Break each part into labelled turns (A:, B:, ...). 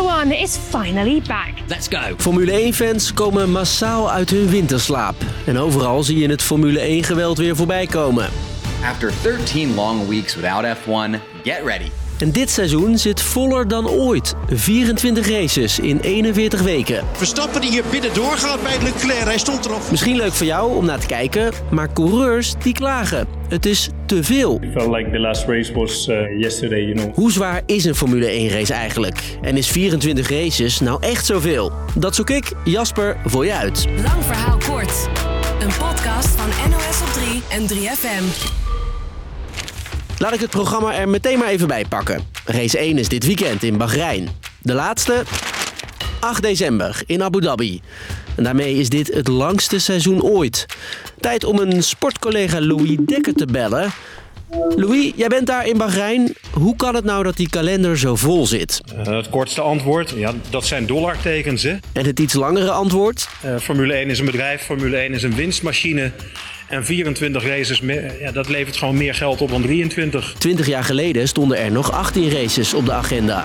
A: Formula One is finally back.
B: Let's go.
C: Formule 1-fans komen massaal uit hun winterslaap. En overal zie je het Formule 1-geweld weer voorbij komen.
D: After 13 long weeks without F1, get ready.
C: En dit seizoen zit voller dan ooit. 24 races in 41 weken.
E: Verstappen die hier binnen doorgaat bij Leclerc. Hij stond erop.
C: Misschien leuk voor jou om naar te kijken, maar coureurs die klagen. Het is te veel.
F: felt like the last race was uh, yesterday, you know.
C: Hoe zwaar is een Formule 1 race eigenlijk? En is 24 races nou echt zoveel? Dat zoek ik, Jasper, voor je uit.
G: Lang verhaal kort. Een podcast van NOS op 3 en 3FM.
C: Laat ik het programma er meteen maar even bij pakken. Race 1 is dit weekend in Bahrein. De laatste 8 december in Abu Dhabi. En daarmee is dit het langste seizoen ooit. Tijd om een sportcollega Louis Dekker te bellen. Louis, jij bent daar in Bahrein. Hoe kan het nou dat die kalender zo vol zit?
H: Uh, het kortste antwoord, ja, dat zijn dollartekens. Hè?
C: En het iets langere antwoord?
H: Uh, Formule 1 is een bedrijf, Formule 1 is een winstmachine. En 24 races, ja, dat levert gewoon meer geld op dan 23.
C: 20 jaar geleden stonden er nog 18 races op de agenda.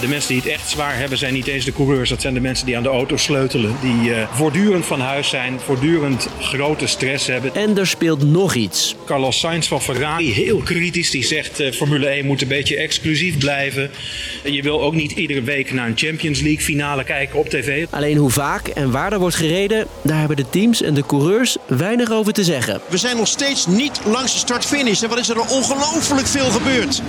H: De mensen die het echt zwaar hebben zijn niet eens de coureurs. Dat zijn de mensen die aan de auto sleutelen. Die uh, voortdurend van huis zijn, voortdurend grote stress hebben.
C: En er speelt nog iets.
H: Carlos Sainz van Ferrari, heel kritisch, die zegt uh, Formule 1 moet een beetje exclusief blijven. En je wil ook niet iedere week naar een Champions League finale kijken op tv.
C: Alleen hoe vaak en waar er wordt gereden, daar hebben de teams en de coureurs weinig over te zeggen.
E: We zijn nog steeds niet langs de start-finish. En wat is er ongelooflijk veel gebeurd.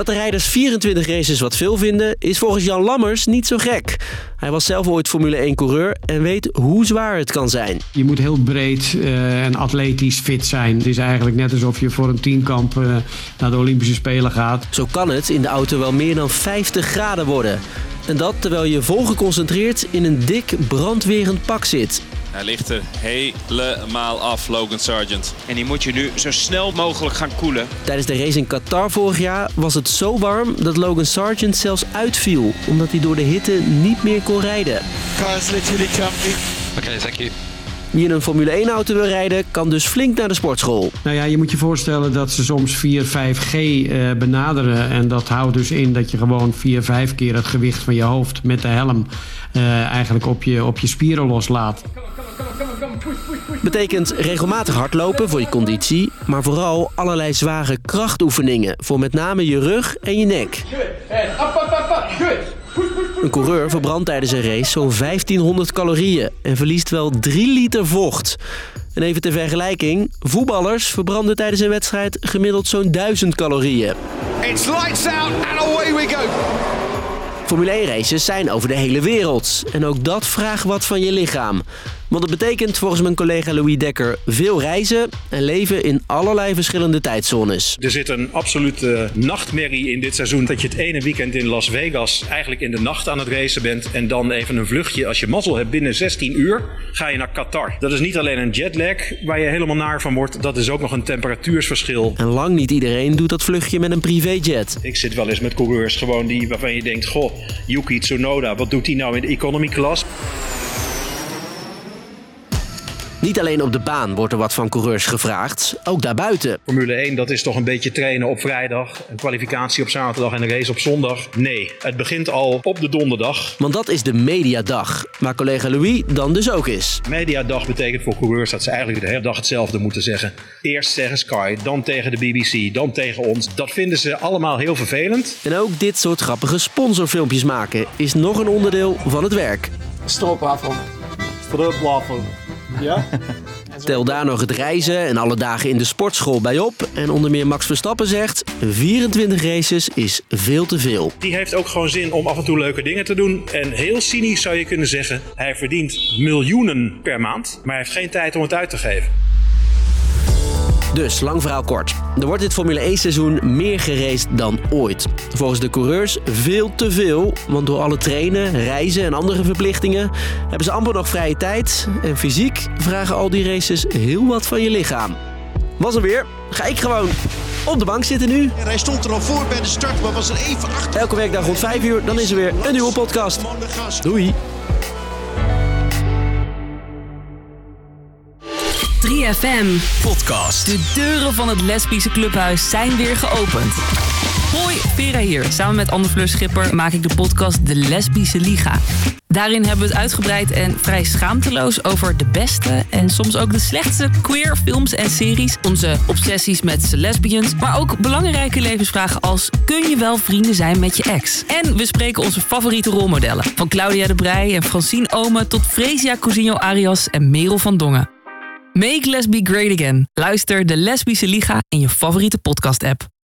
C: Dat de rijders 24 races wat veel vinden, is volgens Jan Lammers niet zo gek. Hij was zelf ooit Formule 1-coureur en weet hoe zwaar het kan zijn.
I: Je moet heel breed uh, en atletisch fit zijn. Het is eigenlijk net alsof je voor een tienkamp uh, naar de Olympische Spelen gaat.
C: Zo kan het in de auto wel meer dan 50 graden worden. En dat terwijl je vol geconcentreerd in een dik brandwerend pak zit.
J: Hij ligt er helemaal af, Logan Sargent.
K: En die moet je nu zo snel mogelijk gaan koelen.
C: Tijdens de race in Qatar vorig jaar was het zo warm dat Logan Sargent zelfs uitviel. Omdat hij door de hitte niet meer kon rijden.
L: Car is literally jumping.
M: Oké, okay, thank you.
C: Wie in een Formule 1-auto wil rijden, kan dus flink naar de sportschool.
I: Nou ja, je moet je voorstellen dat ze soms 4, 5G uh, benaderen. En dat houdt dus in dat je gewoon 4, 5 keer het gewicht van je hoofd met de helm uh, eigenlijk op je, op je spieren loslaat.
C: Betekent regelmatig hardlopen voor je conditie, maar vooral allerlei zware krachtoefeningen voor met name je rug en je nek. Een coureur verbrandt tijdens een race zo'n 1500 calorieën en verliest wel 3 liter vocht. En even ter vergelijking, voetballers verbranden tijdens een wedstrijd gemiddeld zo'n 1000 calorieën.
L: It's lights out and away we go.
C: Formule 1 races zijn over de hele wereld. En ook dat vraagt wat van je lichaam. Want het betekent volgens mijn collega Louis Dekker veel reizen en leven in allerlei verschillende tijdzones.
H: Er zit een absolute nachtmerrie in dit seizoen. Dat je het ene weekend in Las Vegas eigenlijk in de nacht aan het racen bent. En dan even een vluchtje. Als je mazzel hebt binnen 16 uur ga je naar Qatar. Dat is niet alleen een jetlag waar je helemaal naar van wordt. Dat is ook nog een temperatuursverschil.
C: En lang niet iedereen doet dat vluchtje met een privéjet.
H: Ik zit wel eens met coureurs gewoon die waarvan je denkt... Goh, Yuki Tsunoda, wat doet hij nou in de economy class?
C: Niet alleen op de baan wordt er wat van coureurs gevraagd, ook daarbuiten.
H: Formule 1, dat is toch een beetje trainen op vrijdag, een kwalificatie op zaterdag en een race op zondag? Nee, het begint al op de donderdag.
C: Want dat is de mediadag, waar collega Louis dan dus ook is.
H: Mediadag betekent voor coureurs dat ze eigenlijk de hele dag hetzelfde moeten zeggen. Eerst tegen Sky, dan tegen de BBC, dan tegen ons. Dat vinden ze allemaal heel vervelend.
C: En ook dit soort grappige sponsorfilmpjes maken is nog een onderdeel van het werk.
L: Stroopwafel. Stroopwafel. Ja?
C: Tel daar nog het reizen en alle dagen in de sportschool bij op. En onder meer Max Verstappen zegt: 24 races is veel te veel.
H: Die heeft ook gewoon zin om af en toe leuke dingen te doen. En heel cynisch zou je kunnen zeggen: hij verdient miljoenen per maand, maar hij heeft geen tijd om het uit te geven.
C: Dus, lang verhaal kort. Er wordt dit Formule 1 seizoen meer geraced dan ooit. Volgens de coureurs veel te veel, want door alle trainen, reizen en andere verplichtingen hebben ze amper nog vrije tijd. En fysiek vragen al die races heel wat van je lichaam. Was er weer? Ga ik gewoon op de bank zitten nu.
E: En hij stond er al voor bij de start, maar was er even achter.
C: Elke werkdag rond 5 uur, dan is er weer een nieuwe podcast. Doei!
G: 3FM.
B: Podcast.
G: De deuren van het lesbische clubhuis zijn weer geopend.
B: Hoi, Vera hier. Samen met Anne Fleur Schipper maak ik de podcast De Lesbische Liga. Daarin hebben we het uitgebreid en vrij schaamteloos over de beste en soms ook de slechtste queer films en series. Onze obsessies met lesbians, maar ook belangrijke levensvragen als kun je wel vrienden zijn met je ex? En we spreken onze favoriete rolmodellen. Van Claudia de Brij en Francine Ome tot Fresia Cousinho Arias en Merel van Dongen. Make Lesbi great again. Luister de Lesbische Liga in je favoriete podcast app.